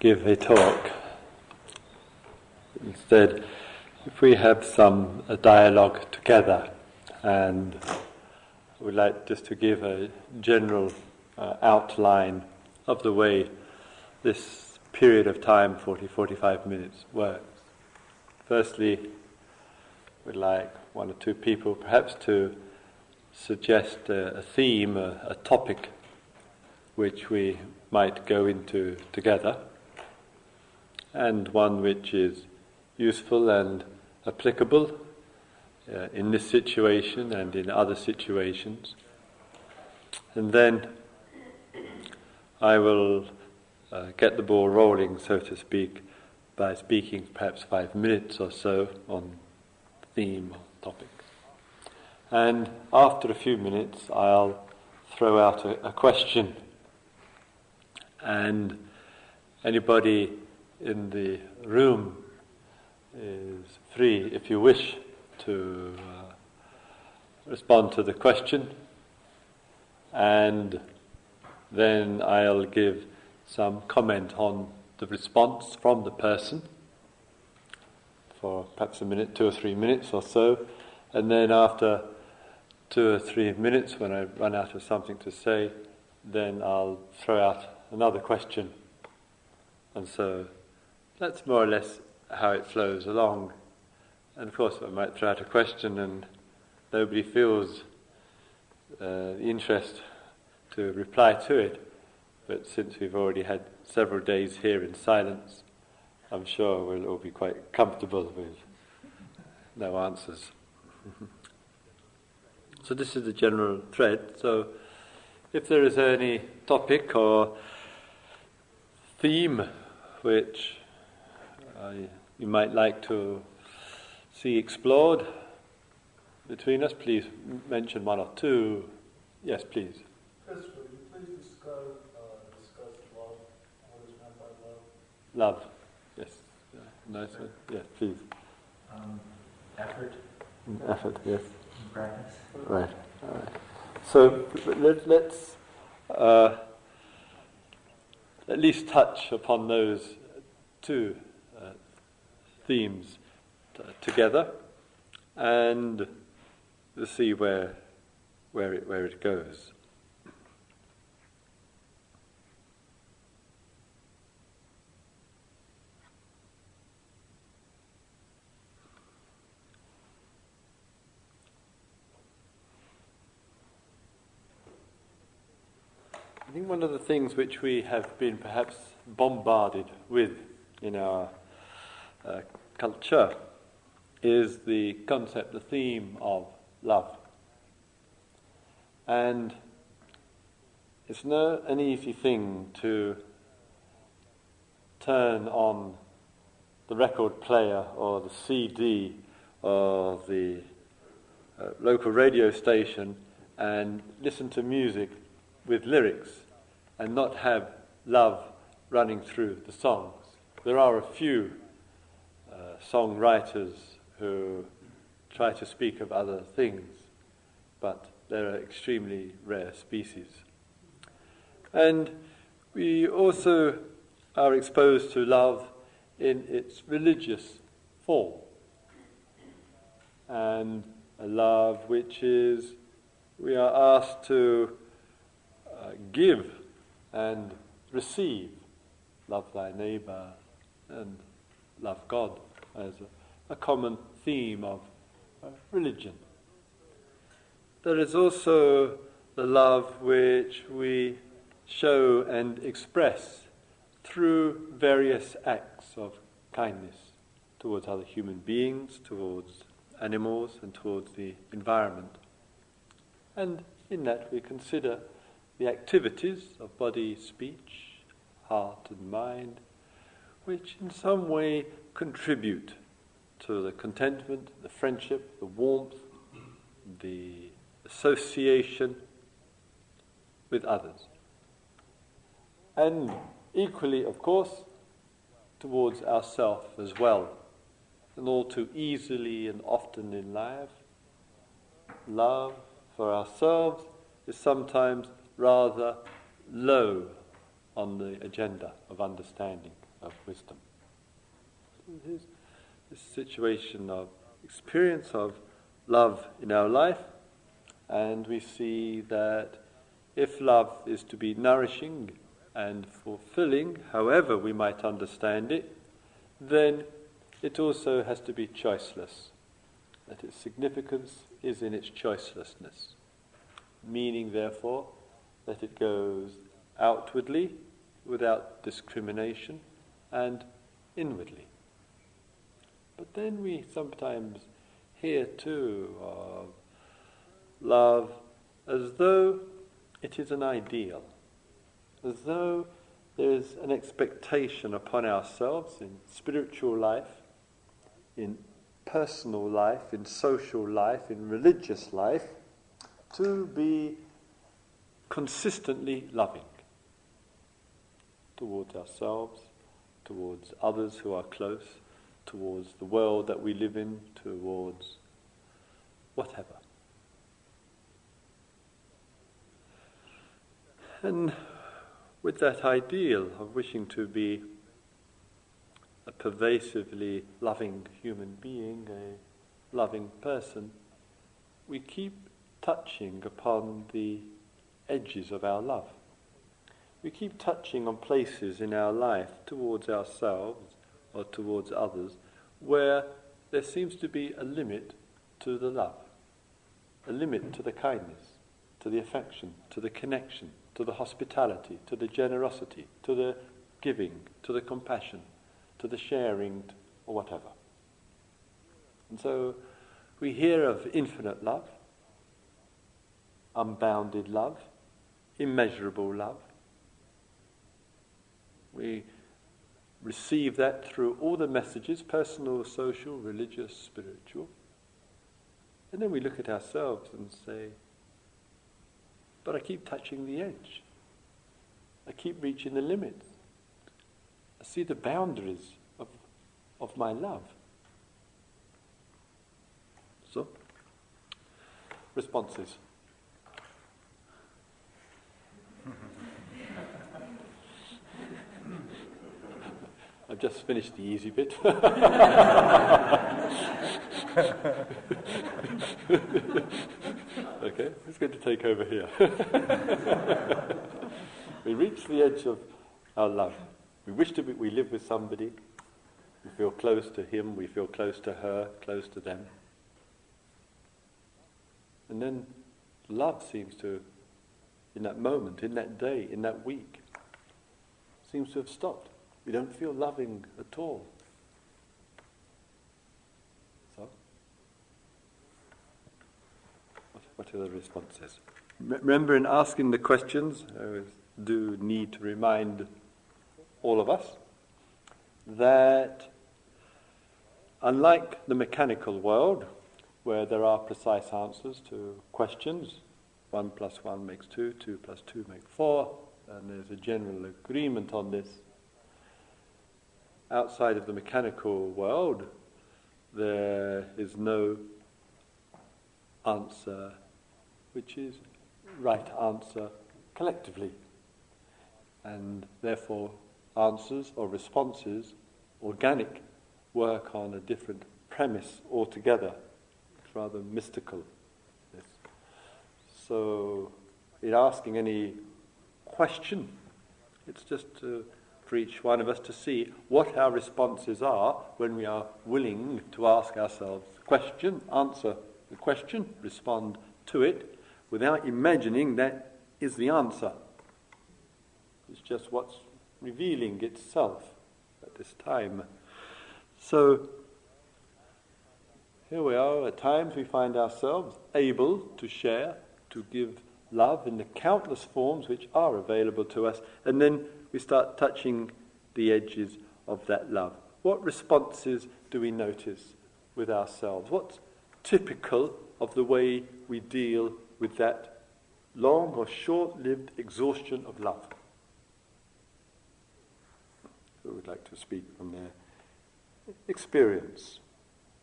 give a talk. Instead, if we have some dialogue together, and would like just to give a general uh, outline of the way this period of time, 40 45 minutes, works. Firstly, we'd like one or two people perhaps to suggest a, a theme, a, a topic which we might go into together, and one which is useful and applicable uh, in this situation and in other situations. And then I will uh, get the ball rolling, so to speak, by speaking perhaps five minutes or so on theme or topic. And after a few minutes, I'll throw out a, a question and anybody in the room is free, if you wish, to uh, respond to the question, and then I'll give some comment on the response from the person for perhaps a minute, two or three minutes or so, and then after two or three minutes, when I run out of something to say, then I'll throw out another question. And so that's more or less how it flows along. And of course, I might throw out a question and nobody feels uh, the interest to reply to it. But since we've already had several days here in silence, I'm sure we'll all be quite comfortable with no answers. so, this is the general thread. So, if there is any topic or theme which uh, you might like to see explored between us, please mention one or two. Yes, please. Chris, would you please discuss, uh, discuss love? What is meant by love? Love. Yes. Yeah, nice one. Yes, please. Um, effort. Effort. Yes. Practice. Right. All right. So let, us uh, at least touch upon those two themes t- together and see where, where, it, where it goes. I think one of the things which we have been perhaps bombarded with in our uh, culture is the concept, the theme of love. And it's not an easy thing to turn on the record player or the CD or the uh, local radio station and listen to music with lyrics and not have love running through the songs. There are a few songwriters who try to speak of other things, but they're an extremely rare species. And we also are exposed to love in its religious form, and a love which is, we are asked to uh, give and receive. Love thy neighbor and love God as a, a common theme of uh, religion. There is also the love which we show and express through various acts of kindness towards other human beings, towards animals, and towards the environment. And in that we consider the activities of body, speech, heart, and mind, which in some way contribute to the contentment, the friendship, the warmth, the association with others. And equally, of course, towards ourselves as well. And all too easily and often in life, love for ourselves is sometimes rather low on the agenda of understanding, of wisdom. Here's this situation of experience of love in our life, and we see that if love is to be nourishing and fulfilling, however we might understand it, then it also has to be choiceless. That its significance is in its choicelessness, meaning, therefore, that it goes outwardly without discrimination and inwardly. But then we sometimes hear too of love as though it is an ideal, as though there is an expectation upon ourselves in spiritual life, in personal life, in social life, in religious life, to be consistently loving towards ourselves, towards others who are close, towards the world that we live in, towards whatever. And with that ideal of wishing to be a pervasively loving human being, a loving person, we keep touching upon the edges of our love. We keep touching on places in our life towards ourselves or towards others where there seems to be a limit to the love, a limit to the kindness, to the affection, to the connection, to the hospitality, to the generosity, to the giving, to the compassion, to the sharing, or whatever. And so we hear of infinite love, unbounded love, immeasurable love. We receive that through all the messages personal, social, religious, spiritual. And then we look at ourselves and say, but I keep touching the edge. I keep reaching the limits. I see the boundaries of, of my love. So, responses. Just finished the easy bit. okay, who's going to take over here? we reach the edge of our love. We wish to be, we live with somebody. We feel close to him, we feel close to her, close to them. And then love seems to, in that moment, in that day, in that week, seems to have stopped. We don't feel loving at all. So, what are the responses? Remember, in asking the questions, I do need to remind all of us that unlike the mechanical world, where there are precise answers to questions, one plus one makes two, two plus two makes four, and there's a general agreement on this. Outside of the mechanical world, there is no answer which is right answer collectively. And therefore, answers or responses, organic, work on a different premise altogether. It's rather mystical. So, in asking any question, it's just to, for each one of us to see what our responses are when we are willing to ask ourselves the question, answer the question, respond to it, without imagining that is the answer. It's just what's revealing itself at this time. So, here we are, at times we find ourselves able to share, to give love in the countless forms which are available to us, and then we start touching the edges of that love. What responses do we notice with ourselves? What's typical of the way we deal with that long or short lived exhaustion of love. Who would like to speak from their experience,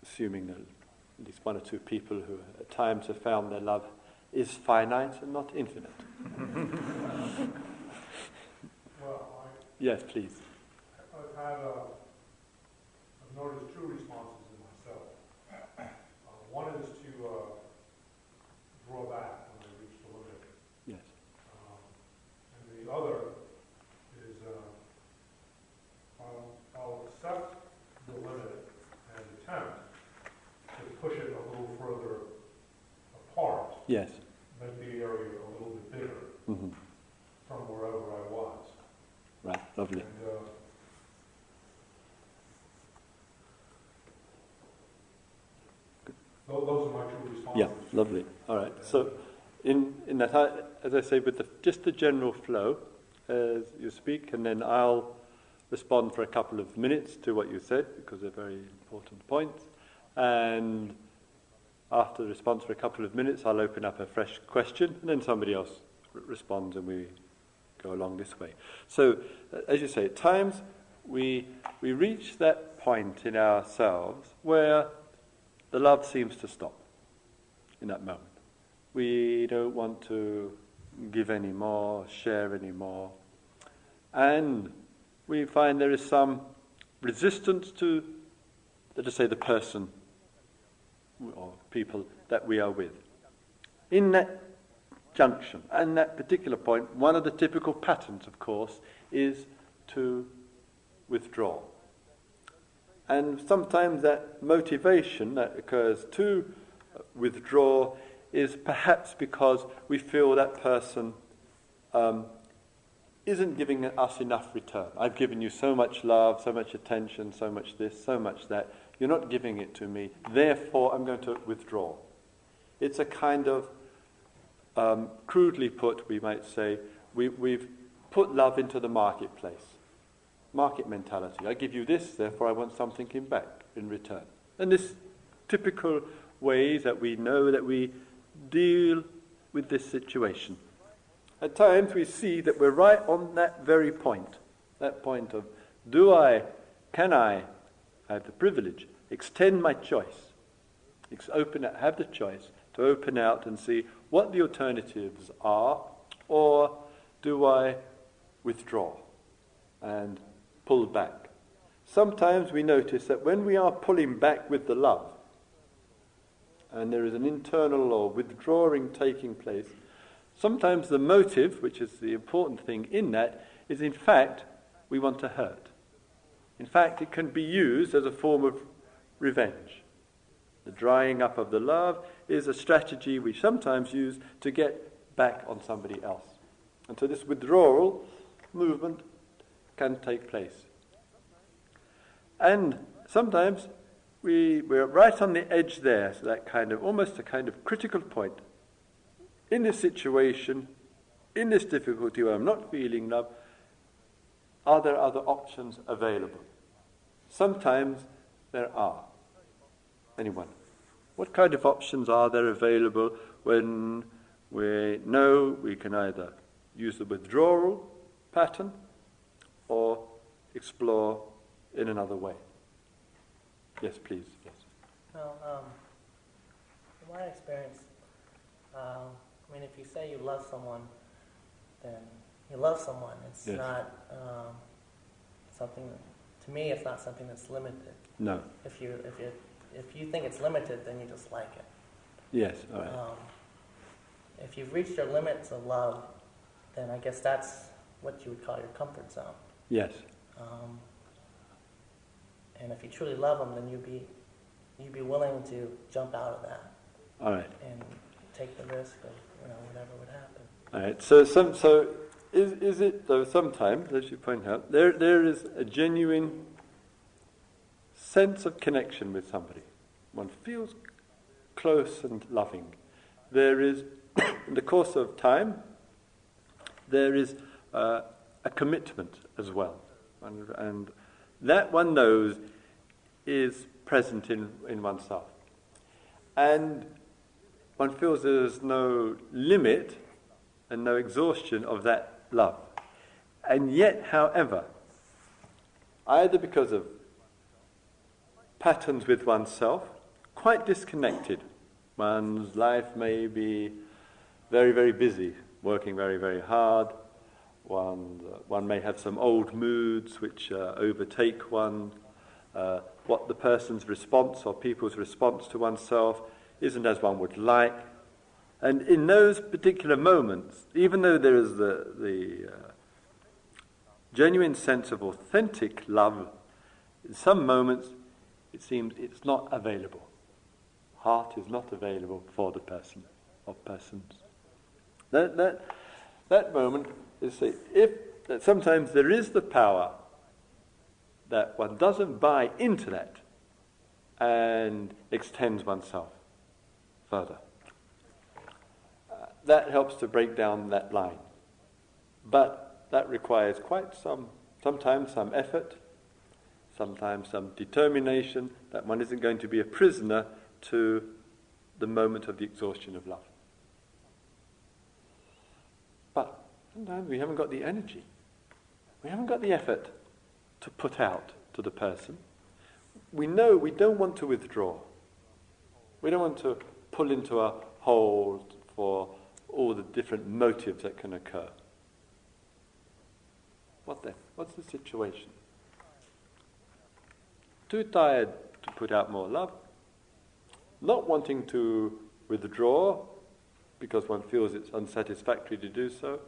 assuming that at least one or two people who at times have found their love is finite and not infinite? Yes, please. I've had, uh, I've noticed two responses in myself. Uh, one is to, uh, draw back when I reach the limit. Yes. Um, And the other is, uh, I'll, I'll accept the limit and attempt to push it a little further apart, Yes. make the area a little bit bigger hmm from wherever I was. Right. Lovely. Those are my two responses. Yeah. Lovely. All right. So, in in that, I, as I say, with the, just the general flow as you speak, and then I'll respond for a couple of minutes to what you said because they're very important points, and after the response for a couple of minutes, I'll open up a fresh question, and then somebody else r- responds, and we go along this way. So, uh, as you say, at times we we reach that point in ourselves where the love seems to stop in that moment. We don't want to give any more, share any more, and we find there is some resistance to, let us say, the person or people that we are with. In that junction, and that particular point, one of the typical patterns, of course, is to withdraw. And sometimes that motivation that occurs to withdraw is perhaps because we feel that person um, isn't giving us enough return. I've given you so much love, so much attention, so much this, so much that. You're not giving it to me, therefore I'm going to withdraw. It's a kind of, um, crudely put, we might say, we, we've put love into the marketplace. Market mentality. I give you this, therefore I want something in back in return. And this typical way that we know that we deal with this situation. At times we see that we're right on that very point, that point of do I, can I, I have the privilege, extend my choice, open, have the choice to open out and see what the alternatives are, or do I withdraw and pull back? Sometimes we notice that when we are pulling back with the love, and there is an internal or withdrawing taking place, sometimes the motive, which is the important thing in that, is in fact we want to hurt. In fact, it can be used as a form of revenge. The drying up of the love is a strategy we sometimes use to get back on somebody else. And so this withdrawal movement can take place. And sometimes we, we're right on the edge there, so that kind of almost a kind of critical point. In this situation, in this difficulty where I'm not feeling love, are there other options available? Sometimes there are. Anyone? What kind of options are there available when we know we can either use the withdrawal pattern or explore in another way? Yes, please. Yes. Well, um, in my experience, um, I mean, if you say you love someone, then you love someone. It's Yes. not um, something. To me, it's not something that's limited. No. If you if you if you think it's limited, then you just like it. Yes. All right. Um, if you've reached your limits of love, then I guess that's what you would call your comfort zone. Yes. Um, and if you truly love them, then you'd be you'd be willing to jump out of that All right. and take the risk of you know whatever would happen. All right. So, some, so is, is it though? Sometimes, as you point out, there there is a genuine sense of connection with somebody. One feels close and loving. There is, in the course of time, there is uh, a commitment as well, and, and that one knows is present in, in oneself, and one feels there's no limit and no exhaustion of that love. And yet, however, either because of patterns with oneself, quite disconnected, one's life may be very, very busy, working very, very hard, One, uh, one may have some old moods which uh, overtake one. Uh, what the person's response or people's response to oneself isn't as one would like. And in those particular moments, even though there is the, the uh, genuine sense of authentic love, in some moments it seems it's not available. Heart is not available for the person or persons. That, that, that moment is say, if that sometimes there is the power that one doesn't buy into that and extends oneself further. That helps to break down that line. But that requires quite some, sometimes some effort, sometimes some determination that one isn't going to be a prisoner to the moment of the exhaustion of love. But sometimes we haven't got the energy, we haven't got the effort to put out to the person. We know we don't want to withdraw. We don't want to pull into a hole for all the different motives that can occur. What then? What's the situation? Too tired to put out more love, not wanting to withdraw because one feels it's unsatisfactory to do so.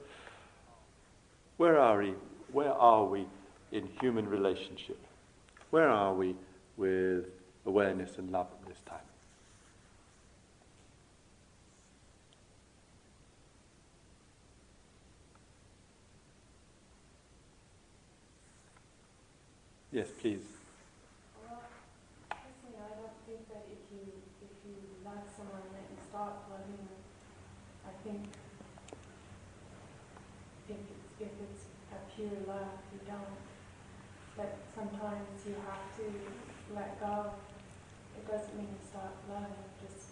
Where are we? Where are we in human relationship? Where are we with awareness and love at this time? Yes, please. Well, personally, I don't think that if you if you like someone and you start loving them, I think if it's if it's a pure love, you don't. But sometimes you have to let go. It doesn't mean you stop loving. Just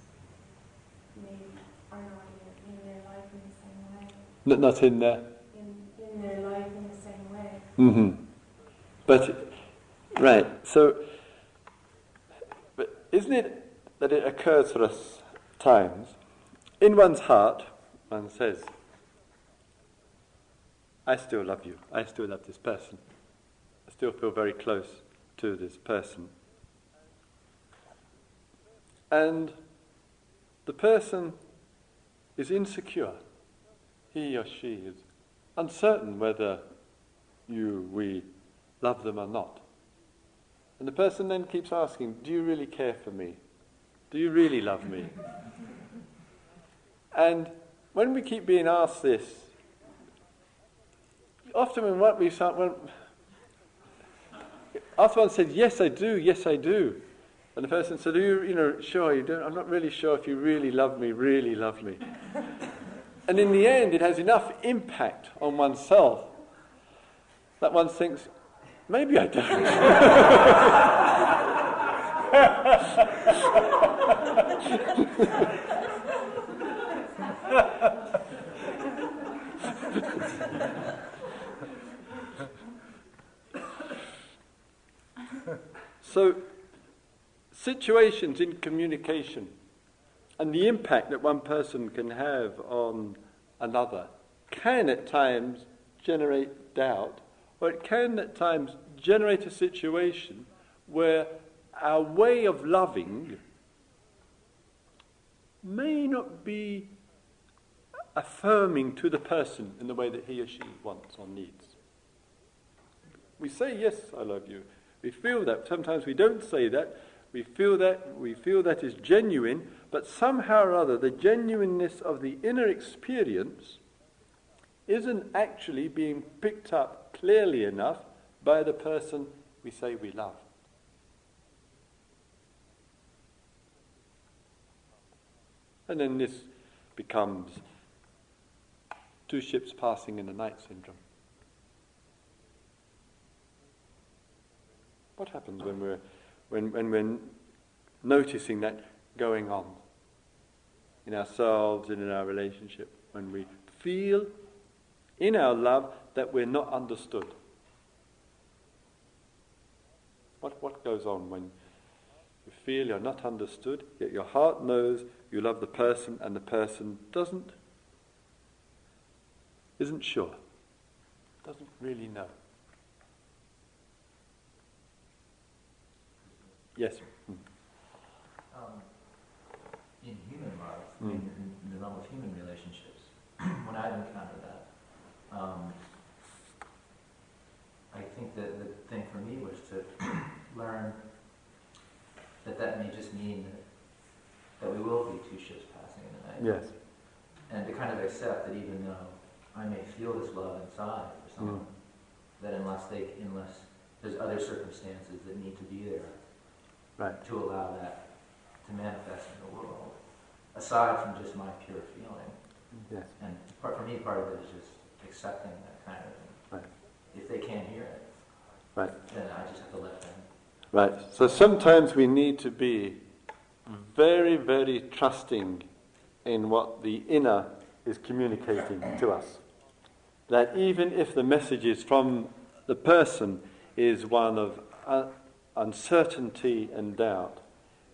maybe are not in, in their life in the same way. Not, not in there. In in their life in the same way. Mm-hmm. But Right. So, but isn't it that it occurs for us times in one's heart? One says, "I still love you. I still love this person. I still feel very close to this person." And the person is insecure. He or she is uncertain whether you, we love them or not. And the person then keeps asking, Do you really care for me? Do you really love me? and when we keep being asked this, often when what we when, after one said, Yes, I do, yes, I do. And the person said, Are you, you know, sure you don't? I'm not really sure if you really love me, really love me. and in the end, it has enough impact on oneself that one thinks, Maybe I don't. so, situations in communication and the impact that one person can have on another can at times generate doubt or it can at times generate a situation where our way of loving may not be affirming to the person in the way that he or she wants or needs. We say, Yes, I love you. We feel that. Sometimes we don't say that. We feel that. We feel that is genuine, but somehow or other, the genuineness of the inner experience isn't actually being picked up clearly enough by the person we say we love. And then this becomes two ships passing in the night syndrome. What happens when we're, when, when we're noticing that going on in ourselves and in our relationship? When we feel in our love that we're not understood. What, what goes on when you feel you're not understood, yet your heart knows you love the person and the person doesn't, isn't sure? doesn't really know. Yes. Mm. Um, in human love, Mm. in, in the realm of human relationships, when I've encountered that, um, I think that the thing for me was to learn that that may just mean that, that we will be two ships passing in the night. Yes. And to kind of accept that even though I may feel this love inside for someone, that unless they, unless there's other circumstances that need to be there Right. to allow that to manifest in the world, aside from just my pure feeling. Yes. And part, for me, part of it is just accepting that kind of thing. Right. If they can't hear it, Right. then I just have to let them. Right. So sometimes we need to be very, very trusting in what the inner is communicating to us. That even if the message is from the person is one of uh, uncertainty and doubt,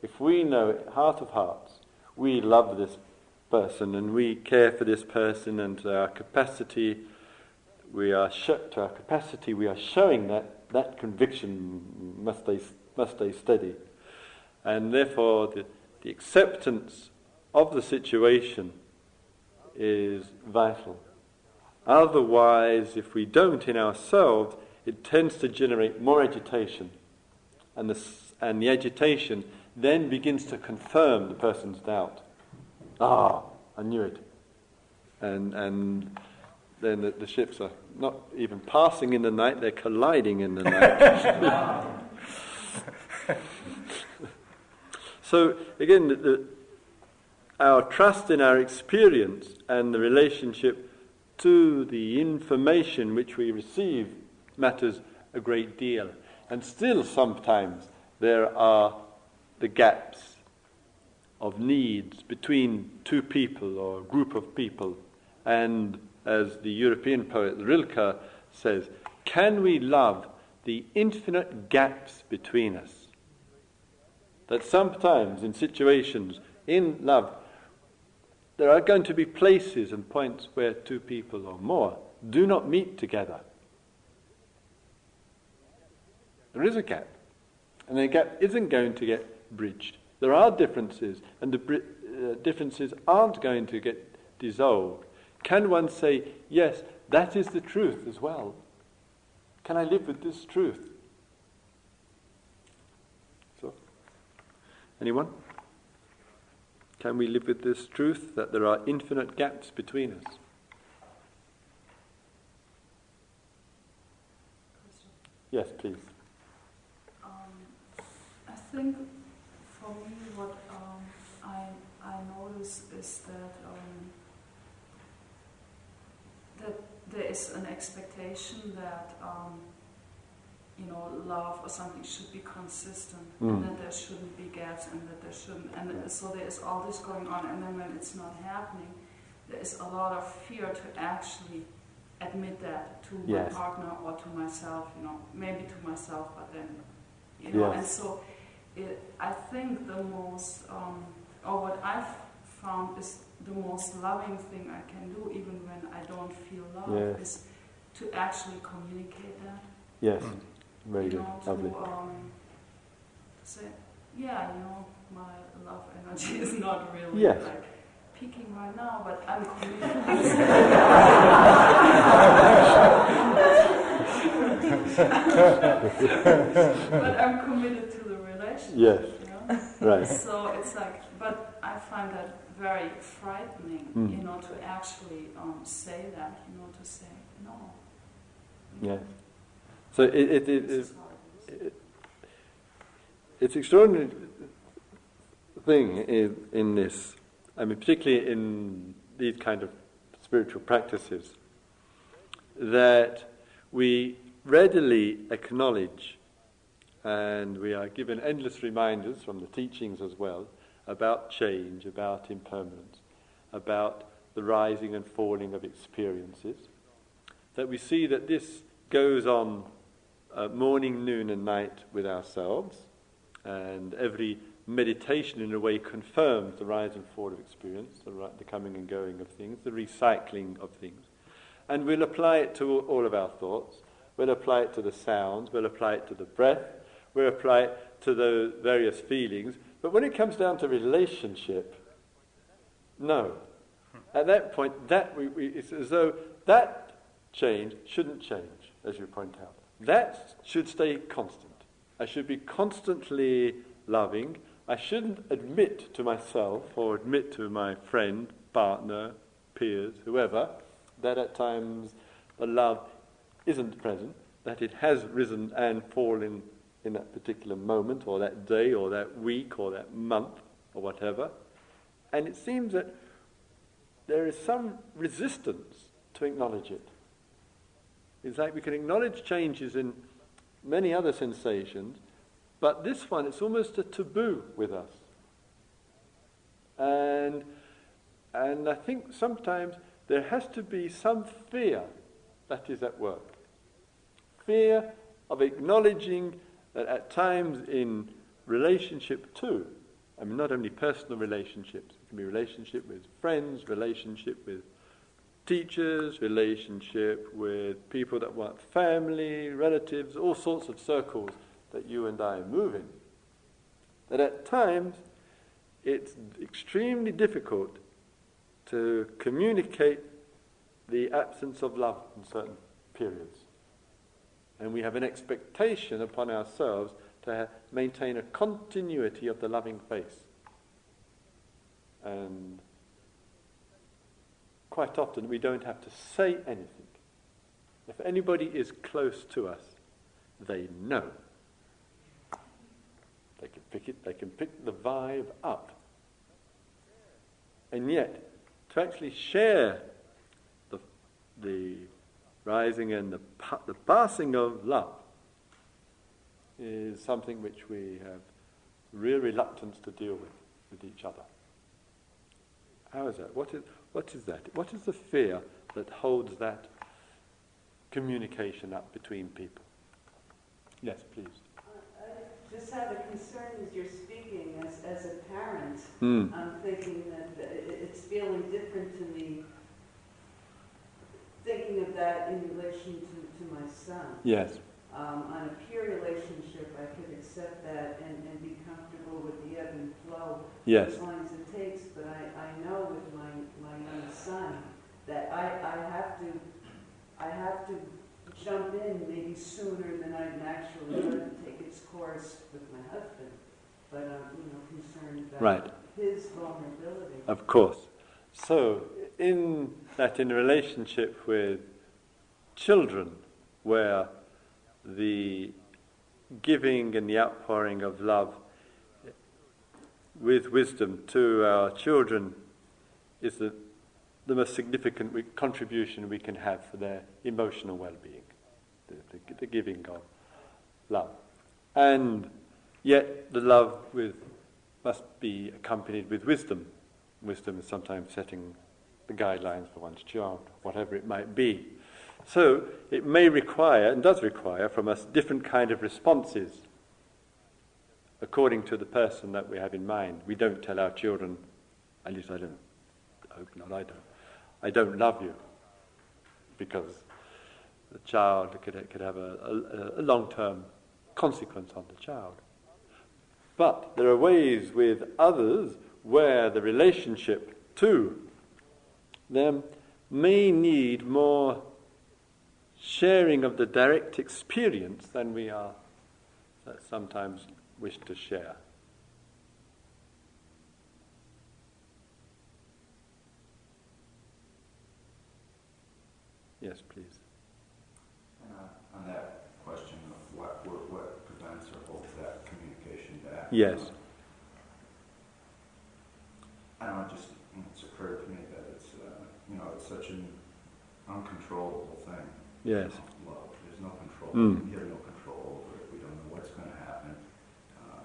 if we know, heart of hearts, we love this person and we care for this person and our capacity, we are sh- to our capacity, we are showing that that conviction must stay, must stay steady. And therefore, the, the acceptance of the situation is vital. Otherwise, if we don't in ourselves, it tends to generate more agitation. And the, and the agitation then begins to confirm the person's doubt. Ah, I knew it. And, and then the, the ships are not even passing in the night, they're colliding in the night. so, again, the, the, our trust in our experience and the relationship to the information which we receive matters a great deal. And still, sometimes, there are the gaps of needs between two people or a group of people. And as the European poet Rilke says, can we love the infinite gaps between us? That sometimes in situations, in love, there are going to be places and points where two people or more do not meet together. There is a gap. And the gap isn't going to get bridged. There are differences, and the bri- uh, differences aren't going to get dissolved. Can one say, yes, that is the truth as well? Can I live with this truth? So, anyone? Can we live with this truth that there are infinite gaps between us? Yes, please. I think for me, what um, I I notice is that um, that there is an expectation that um, you know love or something should be consistent, Mm. and that there shouldn't be gaps, and that there shouldn't, and so there is all this going on, and then when it's not happening, there is a lot of fear to actually admit that to Yes. my partner or to myself, you know, maybe to myself, but then, you know, Yes. and so it, I think the most, um, or what I've found is the most loving thing I can do, even when I don't feel love, Yes. is to actually communicate that. Yes, very you good, know, lovely. to um, say, yeah, you know, my love energy is not really Yes. like peaking right now, but I'm committed. but I'm committed to the Yes. You know? Right. So it's like, but I find that very frightening, Mm. you know, to actually um, say that, you know, to say no. Yes. So it, it, it, it, it it's extraordinary thing in, in this. I mean, particularly in these kind of spiritual practices, that we readily acknowledge, and we are given endless reminders from the teachings as well about change, about impermanence, about the rising and falling of experiences. That we see that this goes on uh, morning, noon, and night with ourselves, and every meditation, in a way, confirms the rise and fall of experience, the, ri- the coming and going of things, the recycling of things. and we'll apply it to all of our thoughts. We'll apply it to the sounds, we'll apply it to the breath, we'll apply it to the various feelings. But when it comes down to relationship, no. At that point, that we, we, it's as though that change shouldn't change, as you point out. That should stay constant. I should be constantly loving. I shouldn't admit to myself or admit to my friend, partner, peers, whoever, that at times the love isn't present, that it has risen and fallen in that particular moment or that day or that week or that month or whatever. And it seems that there is some resistance to acknowledge it. It's like we can acknowledge changes in many other sensations, but this one, it's almost a taboo with us. And, and I think sometimes there has to be some fear that is at work. Fear of acknowledging that at times in relationship too, I mean, not only personal relationships, it can be relationship with friends, relationship with teachers, relationship with people that want family, relatives, all sorts of circles that you and I move in. That at times it's extremely difficult to communicate the absence of love in certain periods. And we have an expectation upon ourselves to maintain a continuity of the loving face. And quite often we don't have to say anything. If anybody is close to us, they know. They can pick it, they can pick the vibe up. And yet, to actually share the, the rising and the, the passing of love is something which we have real reluctance to deal with with each other. How is that? What is, what is that? What is the fear that holds that communication up between people? Yes, please. Uh, I just have a concern as you're speaking, as, as a parent. Mm. I'm thinking that it's feeling different to me, thinking of that in relation to, to my son. Yes. Um, on a peer relationship, I could accept that and, and be comfortable with the ebb and flow Yes. as long as it takes. But I, I know with my, my young son that I, I have to I have to jump in maybe sooner than I'd naturally let it take its course with my husband. But I'm you know concerned about Right. his vulnerability. Of course. So, in that, in relationship with children, where the giving and the outpouring of love with wisdom to our children is the, the most significant contribution we can have for their emotional well being, the, the, the giving of love. And yet, the love with, must be accompanied with wisdom. Wisdom is sometimes setting the guidelines for one's child, whatever it might be. So it may require, and does require, from us different kind of responses according to the person that we have in mind. We don't tell our children, at least I don't, I hope not, I don't, I don't love you, because the child could, could have a, a, a long-term consequence on the child. But there are ways with others where the relationship to them may need more sharing of the direct experience than we are that sometimes wish to share. Yes, please. Uh, on that question of what, what, what prevents or holds that communication back. Yes. I don't know, it just, it's occurred to me that it's, uh, you know, it's such an uncontrollable thing. Yes. Love, there's no control, Mm. we have no control over it, we don't know what's gonna happen. Uh,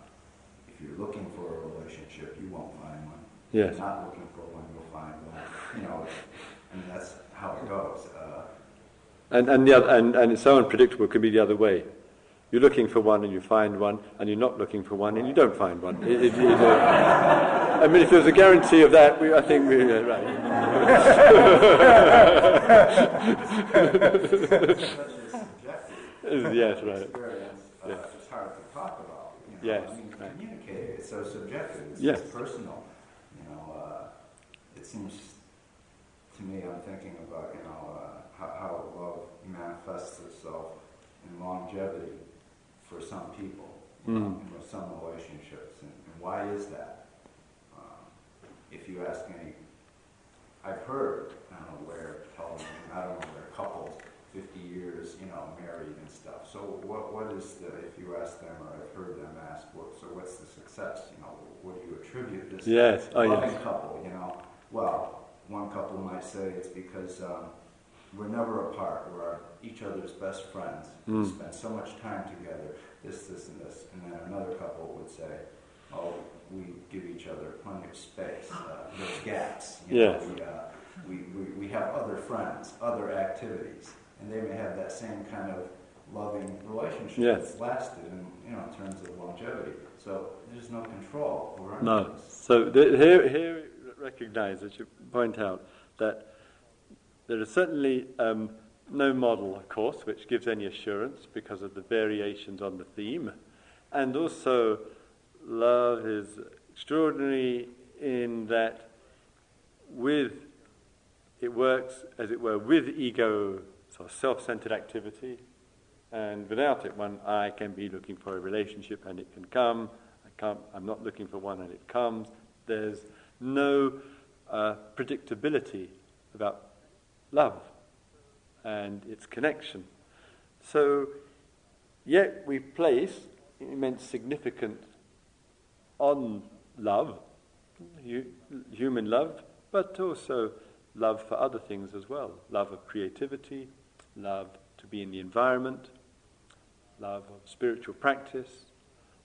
If you're looking for a relationship, you won't find one. Yes. If you're not looking for one, you'll find one, you know, I mean, that's how it goes. Uh, And, and, the other, and, and it's so unpredictable, it could be the other way. You're looking for one and you find one, and you're not looking for one and you don't find one. It, it, it, uh, I mean, if there's a guarantee of that, we, I think we, uh, right. Yes, right. Uh, Yes. it's hard to talk about. You know? Yes, I mean, right. communicate, it's so subjective, it's Yes. so personal. You know, uh, it seems to me, I'm thinking about, you know, uh, how, how love manifests itself in longevity for some people, you know, Mm. in some relationships. And, and why is that? Um, if you ask any, I've heard, I don't know where, television, I don't know where, couples, 50 years, you know, married and stuff. So what, what is the, if you ask them, or I've heard them ask, what, so what's the success? You know, what do you attribute this Yes, oh loving yes. couple, you know? Well, one couple might say it's because um, we're never apart. We're each other's best friends. We Mm. spend so much time together, this, this, and this. And then another couple would say, oh, we give each other plenty of space. Uh, there's gaps. You Yes. Know, we, uh, we, we, we have other friends, other activities. And they may have that same kind of loving relationship Yes. that's lasted in, you know, in terms of longevity. So there's no control over No. So the, here, here recognize, as you point out, that there is certainly um, no model, of course, which gives any assurance because of the variations on the theme. And also, love is extraordinary in that with it works, as it were, with ego, sort of self-centered activity, and without it, one I can be looking for a relationship and it can come. I can't, I'm not looking for one and it comes. There's no uh, predictability about love and its connection. So, yet we place immense significance on love, hu- human love, but also love for other things as well. Love of creativity, love to be in the environment, love of spiritual practice,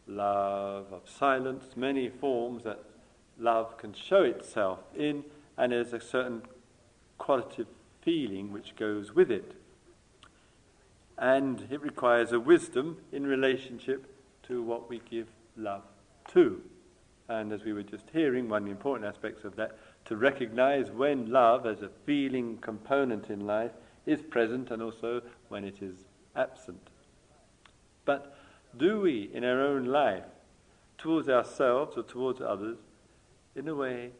love of silence, many forms that love can show itself in, and there's a certain qualitative feeling which goes with it. And it requires a wisdom in relationship to what we give love to. And as we were just hearing, one of the important aspects of that, to recognize when love as a feeling component in life is present and also when it is absent. But do we, in our own life, towards ourselves or towards others, in a way,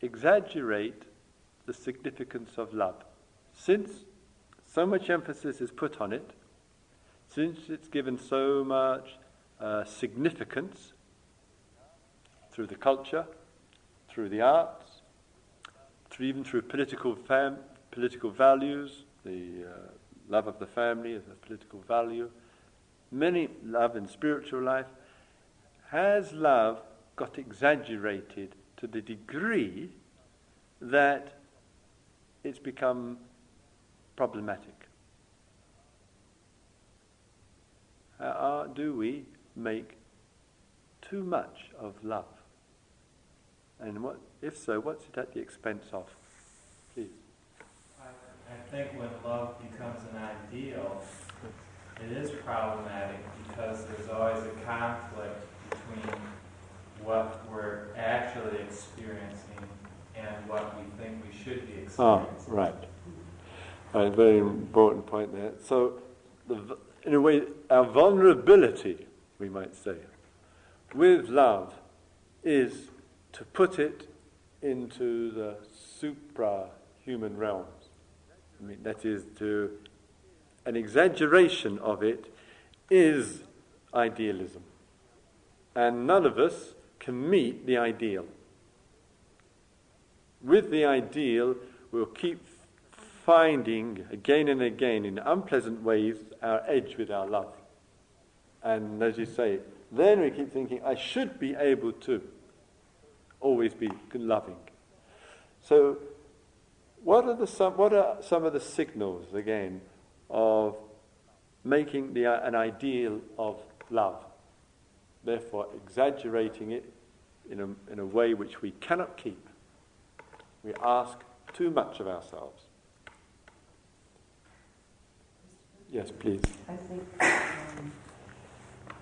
exaggerate the significance of love? Since so much emphasis is put on it, since it's given so much uh, significance through the culture, through the arts, through even through political fam- political values, the uh, love of the family as a political value, many love in spiritual life, has love got exaggerated to the degree that it's become problematic? Uh, do we make too much of love? And what, if so, what's it at the expense of? Please. I, I think when love becomes an ideal, it is problematic because there's always a conflict between what we're actually experiencing and what we think we should be Ah, experiencing. right. Right, very important point there. So, the, in a way, our vulnerability, we might say, with love is to put it into the supra-human realms. I mean, that is to, an exaggeration of it is idealism. And none of us can meet the ideal. With the ideal, we'll keep finding again and again in unpleasant ways our edge with our love. And as you say, then we keep thinking, I should be able to always be loving. So, what are, the, some, what are some of the signals, again, of making the, an ideal of love? Therefore, exaggerating it in a, in a way which we cannot keep. We ask too much of ourselves. Yes, please. I think um,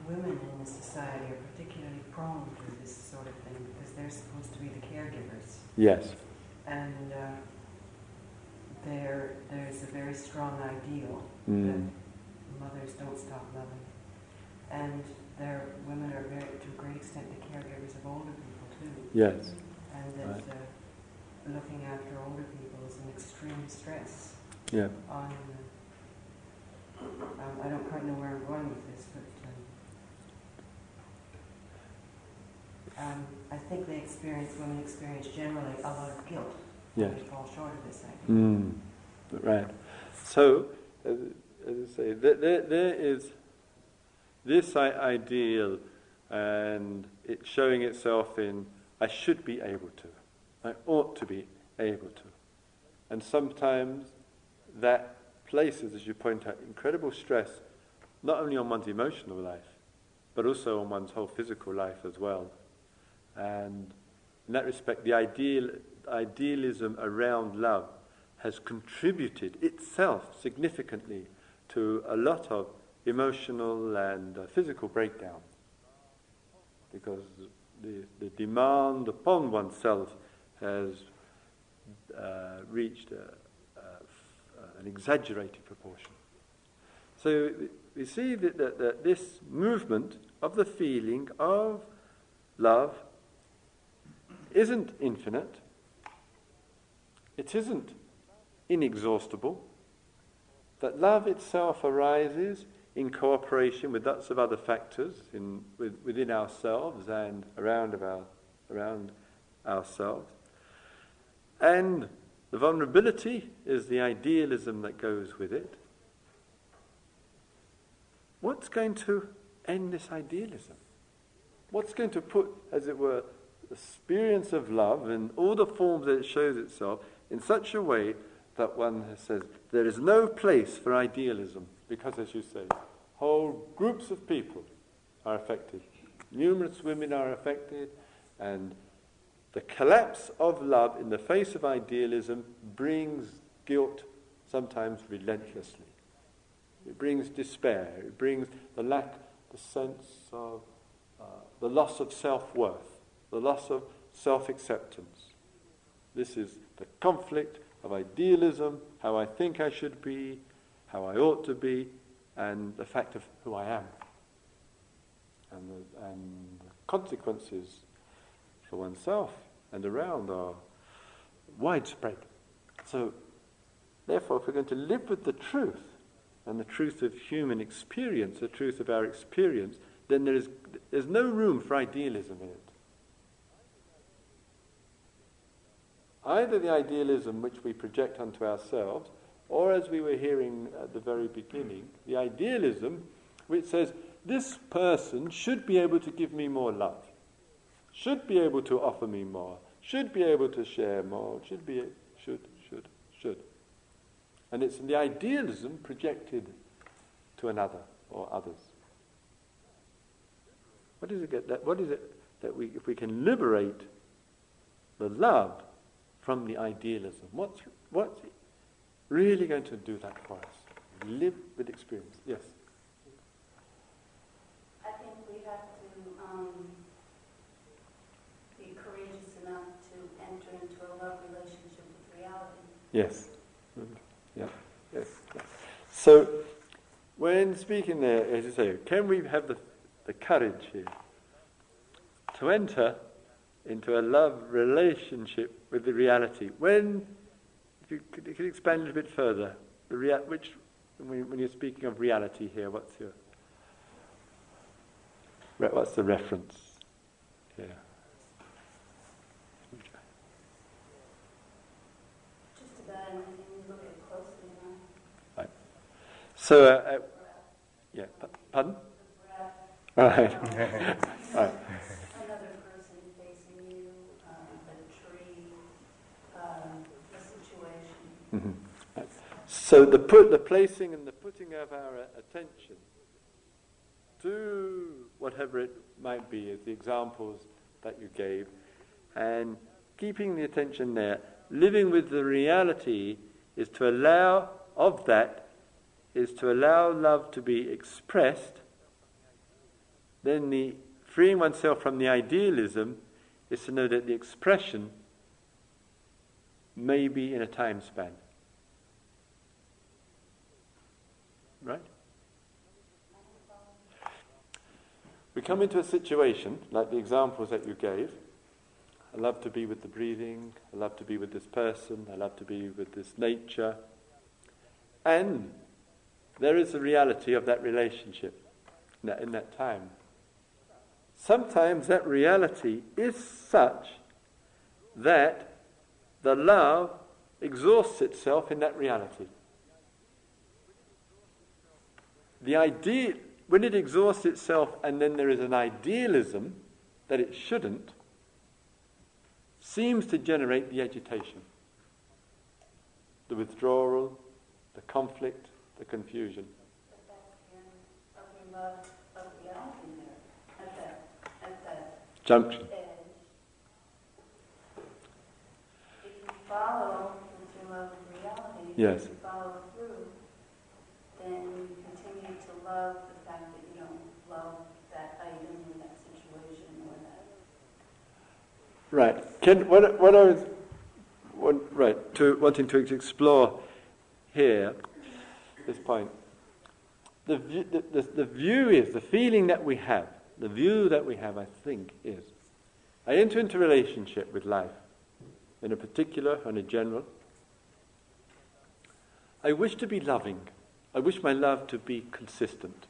women in the society are particularly prone to this sort of they're supposed to be the caregivers. Yes. And uh, there, there's a very strong ideal Mm. that mothers don't stop loving. And there, women are very, to a great extent, the caregivers of older people too. Yes. And that Right. uh, looking after older people is an extreme stress Yeah. on. Um, I don't quite know where I'm going with this, but um, um, I think they experience, women experience generally a lot of guilt Yes. they fall short of this idea. Mm. Right. So, as, as I say, there, there, there is this I- ideal, and it's showing itself in I should be able to, I ought to be able to, and sometimes that places, as you point out, incredible stress, not only on one's emotional life, but also on one's whole physical life as well. And in that respect, the ideal, idealism around love has contributed itself significantly to a lot of emotional and uh, physical breakdown. Because the, the demand upon oneself has uh, reached a, a, an exaggerated proportion. So we see that, that, that this movement of the feeling of love isn't infinite, it isn't inexhaustible, that love itself arises in cooperation with lots of other factors in, with, within ourselves and around, our, around ourselves. And the vulnerability is the idealism that goes with it. What's going to end this idealism? What's going to put, as it were, experience of love in all the forms that it shows itself in such a way that one says there is no place for idealism because, as you say, whole groups of people are affected. Numerous women are affected, and the collapse of love in the face of idealism brings guilt, sometimes relentlessly. It brings despair. It brings the lack, the sense of uh, the loss of self worth, the loss of self acceptance. This is the conflict of idealism, how I think I should be, how I ought to be, and the fact of who I am. And the, and the consequences for oneself and around are widespread. So, therefore, if we're going to live with the truth, and the truth of human experience, the truth of our experience, then there is there's no room for idealism in it. Either the idealism which we project onto ourselves, or as we were hearing at the very beginning, the idealism which says, this person should be able to give me more love, should be able to offer me more, should be able to share more, should be, should, should, should. And it's the idealism projected to another or others. What is it that, what is it that we, if we can liberate the love from the idealism, what's, what's really going to do that for us? Live with experience. Yes? I think we have to um, be courageous enough to enter into a love relationship with reality. Yes. Yeah. Yes. Yeah. So, when speaking there, as you say, can we have the, the courage here to enter into a love relationship with the reality? When, if you could, you could expand a little bit further, the rea- which, when, you're speaking of reality here, what's your, re- what's the reference here? Just about anything you look at closely enough. So, uh, uh, yeah, pardon? Breath, Right. right. another person facing you, um, a tree, um, a Mhm. So the put, the placing and the putting of our attention to whatever it might be, as the examples that you gave, and keeping the attention there, living with the reality is to allow of that is to allow love to be expressed then the freeing oneself from the idealism is to know that the expression may be in a time span. Right? We come into a situation, like the examples that you gave. I love to be with the breathing, I love to be with this person, I love to be with this nature. And there is the reality of that relationship in that, in that time. Sometimes that reality is such that the love exhausts itself in that reality. The idea, when it exhausts itself and then there is an idealism that it shouldn't, seems to generate the agitation, the withdrawal, the conflict, the confusion. But that's love the fact that you don't love that item or that situation or that. Right. Can, what, what I was what, right to wanting to explore here, this point. The, the, the, the view is the feeling that we have. The view that we have, I think, is I enter into relationship with life, in a particular and a general. I wish to be loving. I wish my love to be consistent.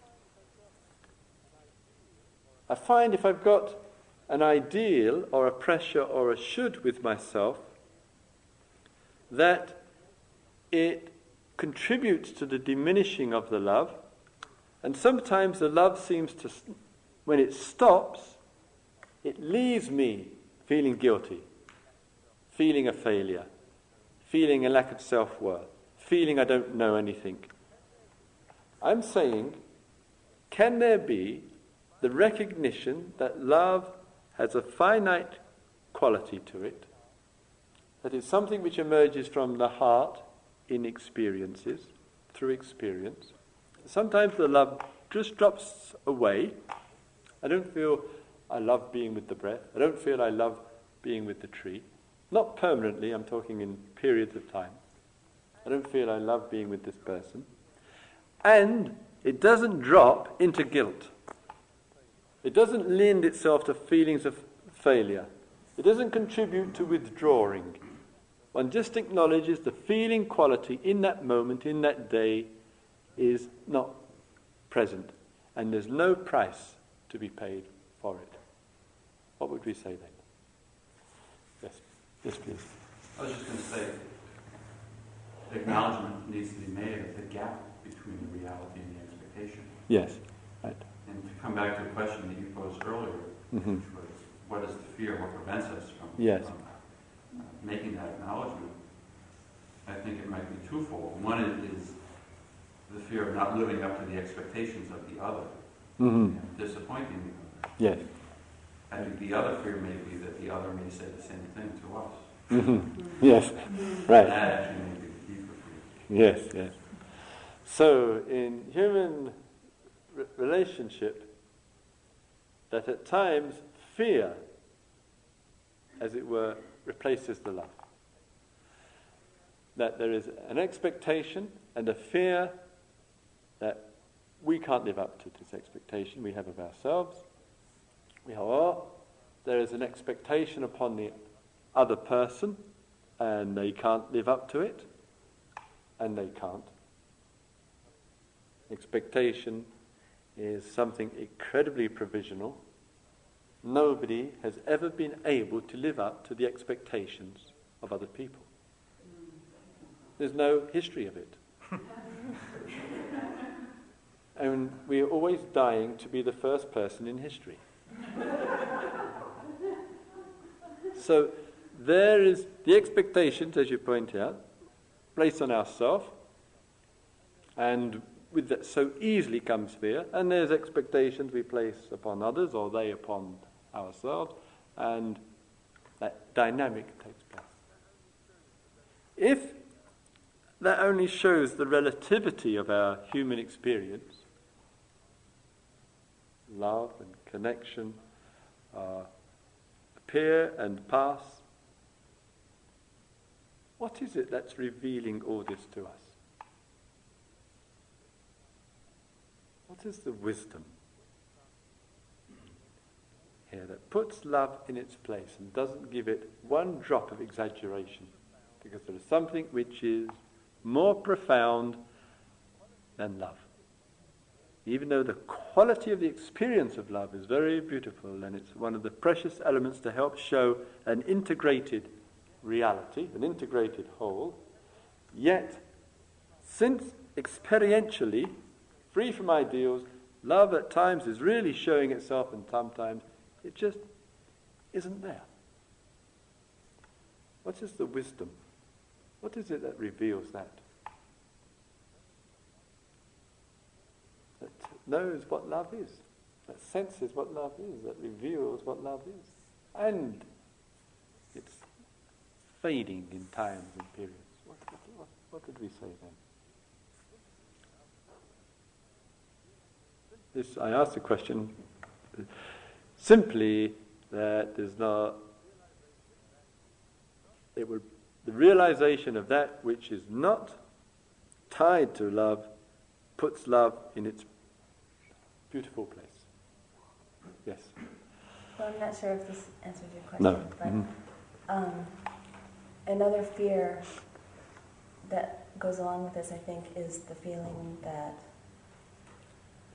I find if I've got an ideal or a pressure or a should with myself, that it contributes to the diminishing of the love, and sometimes the love seems to, when it stops, it leaves me feeling guilty, feeling a failure, feeling a lack of self worth, feeling I don't know anything. I'm saying, can there be the recognition that love has a finite quality to it, that it's something which emerges from the heart in experiences, through experience. Sometimes the love just drops away. I don't feel I love being with the breath. I don't feel I love being with the tree. Not permanently, I'm talking in periods of time. I don't feel I love being with this person. And it doesn't drop into guilt. It doesn't lend itself to feelings of failure. It doesn't contribute to withdrawing. One just acknowledges the feeling quality in that moment, in that day, is not present. And there's no price to be paid for it. What would we say then? Yes, yes, please. I was just going to say, acknowledgement needs to be made of the gap between the reality and the expectation. Yes, right. And to come back to the question that you posed earlier, Mhm. which was, what is the fear, what prevents us from, Yes. from uh, making that acknowledgement? I think it might be twofold. One is, is the fear of not living up to the expectations of the other, hmm and disappointing the other. Yes. I think the other fear may be that the other may say the same thing to us. hmm Yes, right. That actually may be the deeper fear. Yes, yes. So, in human re- relationship, that at times fear, as it were, replaces the love. That there is an expectation and a fear that we can't live up to this expectation we have of ourselves. We have, or there is an expectation upon the other person and they can't live up to it and they can't. Expectation is something incredibly provisional. Nobody has ever been able to live up to the expectations of other people. There's no history of it. and we're always dying to be the first person in history. so there is the expectations, as you point out, placed on ourselves, and with that so easily comes fear, and there's expectations we place upon others or they upon ourselves, and that dynamic takes place. If that only shows the relativity of our human experience, love and connection uh, appear and pass. What is it that's revealing all this to us? What is the wisdom here that puts love in its place and doesn't give it one drop of exaggeration? Because there is something which is more profound than love. Even though the quality of the experience of love is very beautiful and it's one of the precious elements to help show an integrated reality, an integrated whole, yet, since experientially, free from ideals, love at times is really showing itself and sometimes it just isn't there. What is the wisdom? What is it that reveals that? That knows what love is, that senses what love is, that reveals what love is. And it's fading in times and periods. What, what, what did we say then? This, I asked the question simply that there's not, it will the realization of that which is not tied to love puts love in its beautiful place. Yes? Well, I'm not sure if this answers your question, no. but mm-hmm. um, another fear that goes along with this, I think, is the feeling that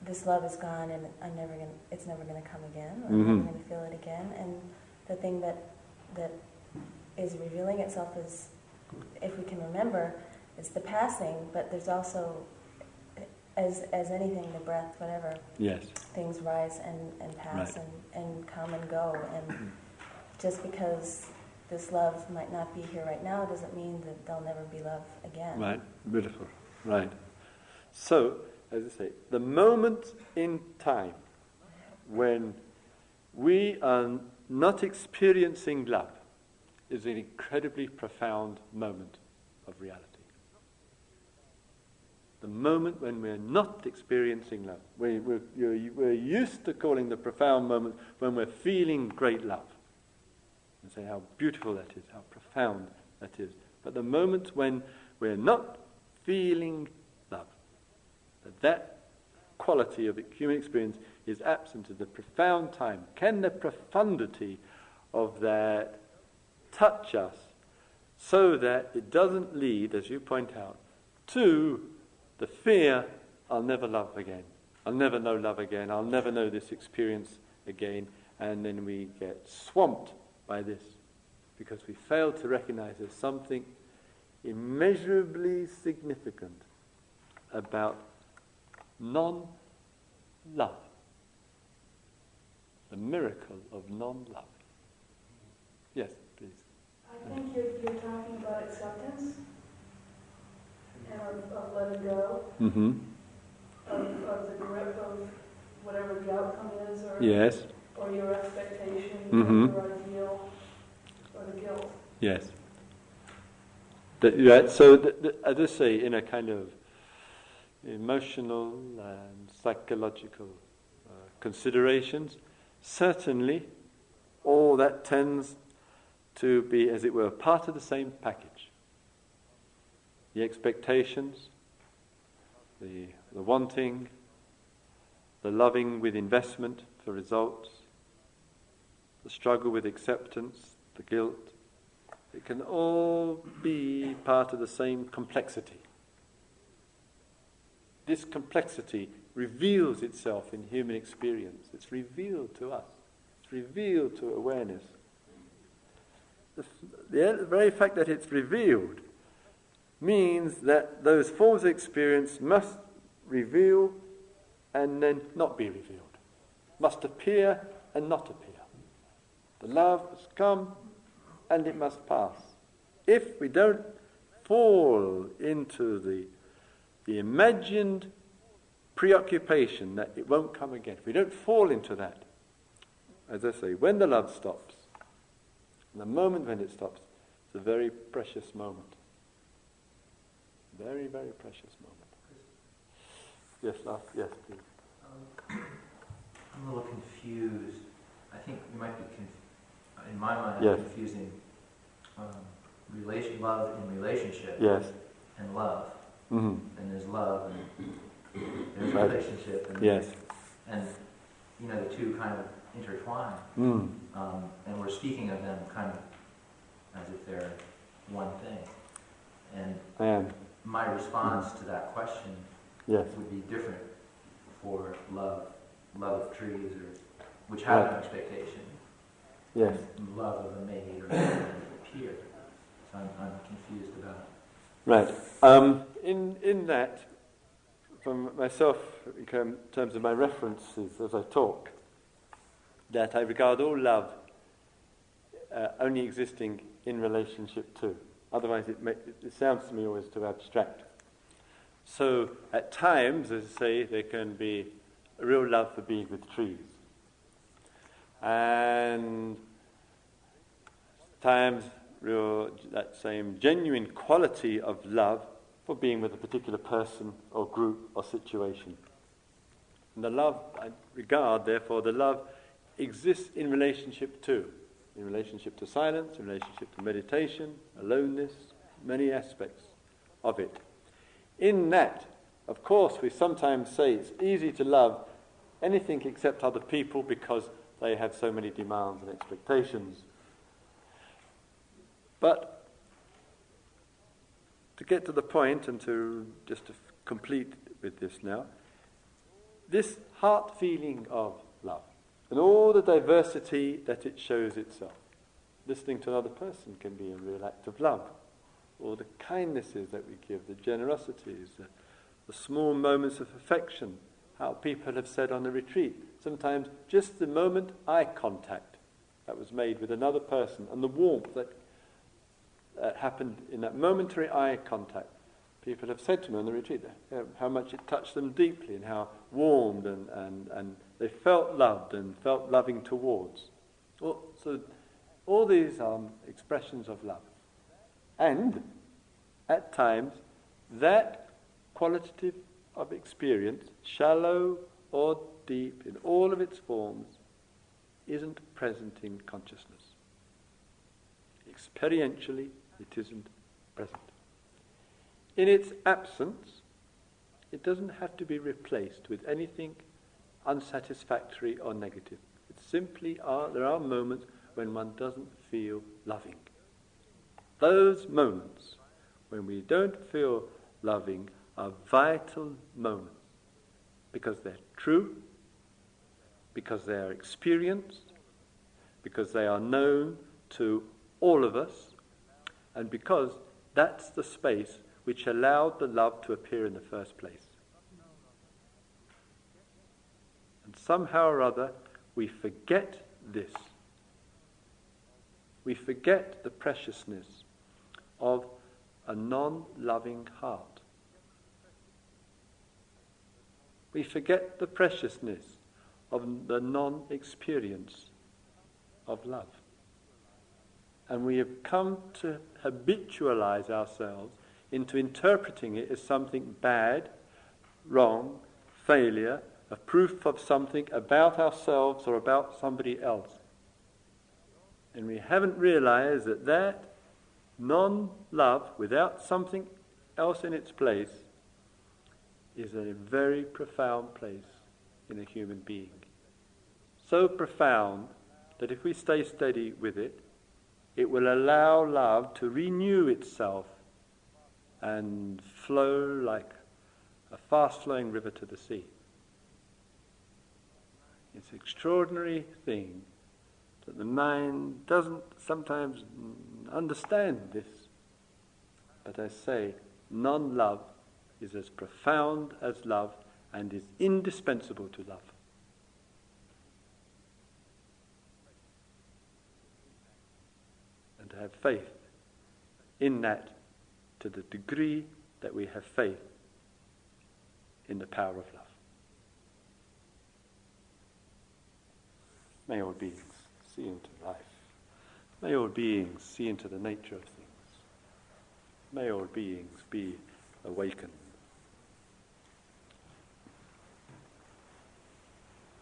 this love is gone and I'm never gonna, it's never going to come again, or mm-hmm. I'm never going to feel it again. And the thing that that is revealing itself is, if we can remember, it's the passing, but there's also, as, as anything, the breath, whatever, yes. things rise and, and pass right. and, and come and go. And just because this love might not be here right now doesn't mean that there'll never be love again. Right, beautiful, right. So, as I say, the moment in time when we are not experiencing love, is an incredibly profound moment of reality. The moment when we're not experiencing love. We, we're, we're used to calling the profound moment when we're feeling great love. And say how beautiful that is, how profound that is. But the moment when we're not feeling that quality of human experience is absent in the profound time. Can the profundity of that touch us so that it doesn't lead, as you point out, to the fear I'll never love again. I'll never know love again. I'll never know this experience again. And then we get swamped by this because we fail to recognize there's something immeasurably significant about non love. The miracle of non love. Yes. Please. I think you're, you're talking about acceptance and of, of letting go mm-hmm. of, of the grip of whatever the outcome is, or yes, or your expectation, mm-hmm. or your ideal, or the guilt. Yes. The, right, so, the, the, as I say, in a kind of emotional and psychological uh, considerations, certainly all that tends to be, as it were, part of the same package. The expectations, the, the wanting, the loving with investment for results, the struggle with acceptance, the guilt. It can all be part of the same complexity. This complexity reveals itself in human experience. It's revealed to us. It's revealed to awareness the, the very fact that it's revealed means that those forms of experience must reveal and then not be revealed, must appear and not appear. The love must come and it must pass. If we don't fall into the, the imagined preoccupation that it won't come again, if we don't fall into that, as I say, when the love stops, the moment when it stops, it's a very precious moment. Very, very precious moment. Yes, last, yes, please. Um, I'm a little confused. I think you might be, conf- in my mind, Yes. I'm confusing um, relation, love in relationship Yes. and love. Hmm And there's love and there's Right. relationship. And, Yes. And, you know, the two kind of intertwine. Mm. Um, and we're speaking of them kind of as if they're one thing. And am. my response to that question Yes. would be different for love, love of trees, or which have Right. an expectation, Yes. love of a maid or a peer. So I'm, I'm confused about. Right. Um, in in that, from myself, in terms of my references as I talk, that I regard all love uh, only existing in relationship to. Otherwise, it, it sounds to me always too abstract. So, at times, as I say, there can be real love for being with trees, and times real that same genuine quality of love for being with a particular person or group or situation. And the love I regard, therefore, the love exists in relationship to, in relationship to silence, in relationship to meditation, aloneness, many aspects of it. In that, of course, we sometimes say it's easy to love anything except other people because they have so many demands and expectations. But to get to the point and to just to complete with this now, this heart feeling of love and all the diversity that it shows itself. Listening to another person can be a real act of love. All the kindnesses that we give, the generosities, the, the small moments of affection, how people have said on the retreat, sometimes just the moment eye contact that was made with another person and the warmth that uh, happened in that momentary eye contact. People have said to me on the retreat uh, how much it touched them deeply and how warmed and, and, and they felt loved and felt loving towards. So all these are expressions of love. And at times, that qualitative of experience, shallow or deep in all of its forms, isn't present in consciousness. Experientially, it isn't present. In its absence, it doesn't have to be replaced with anything unsatisfactory or negative. It simply are, there are moments when one doesn't feel loving. Those moments when we don't feel loving are vital moments because they're true, because they are experienced, because they are known to all of us, and because that's the space which allowed the love to appear in the first place. And somehow or other, we forget this. We forget the preciousness of a non loving heart. We forget the preciousness of the non experience of love. And we have come to habitualize ourselves into interpreting it as something bad, wrong, failure, a proof of something about ourselves or about somebody else. And we haven't realized that that non love, without something else in its place, is a very profound place in a human being. So profound that if we stay steady with it, it will allow love to renew itself and flow like a fast flowing river to the sea. It's an extraordinary thing that the mind doesn't sometimes understand this. But I say, non love is as profound as love and is indispensable to love. Have faith in that to the degree that we have faith in the power of love. May all beings see into life. May all beings see into the nature of things. May all beings be awakened.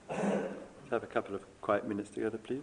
Let's have a couple of quiet minutes together, please.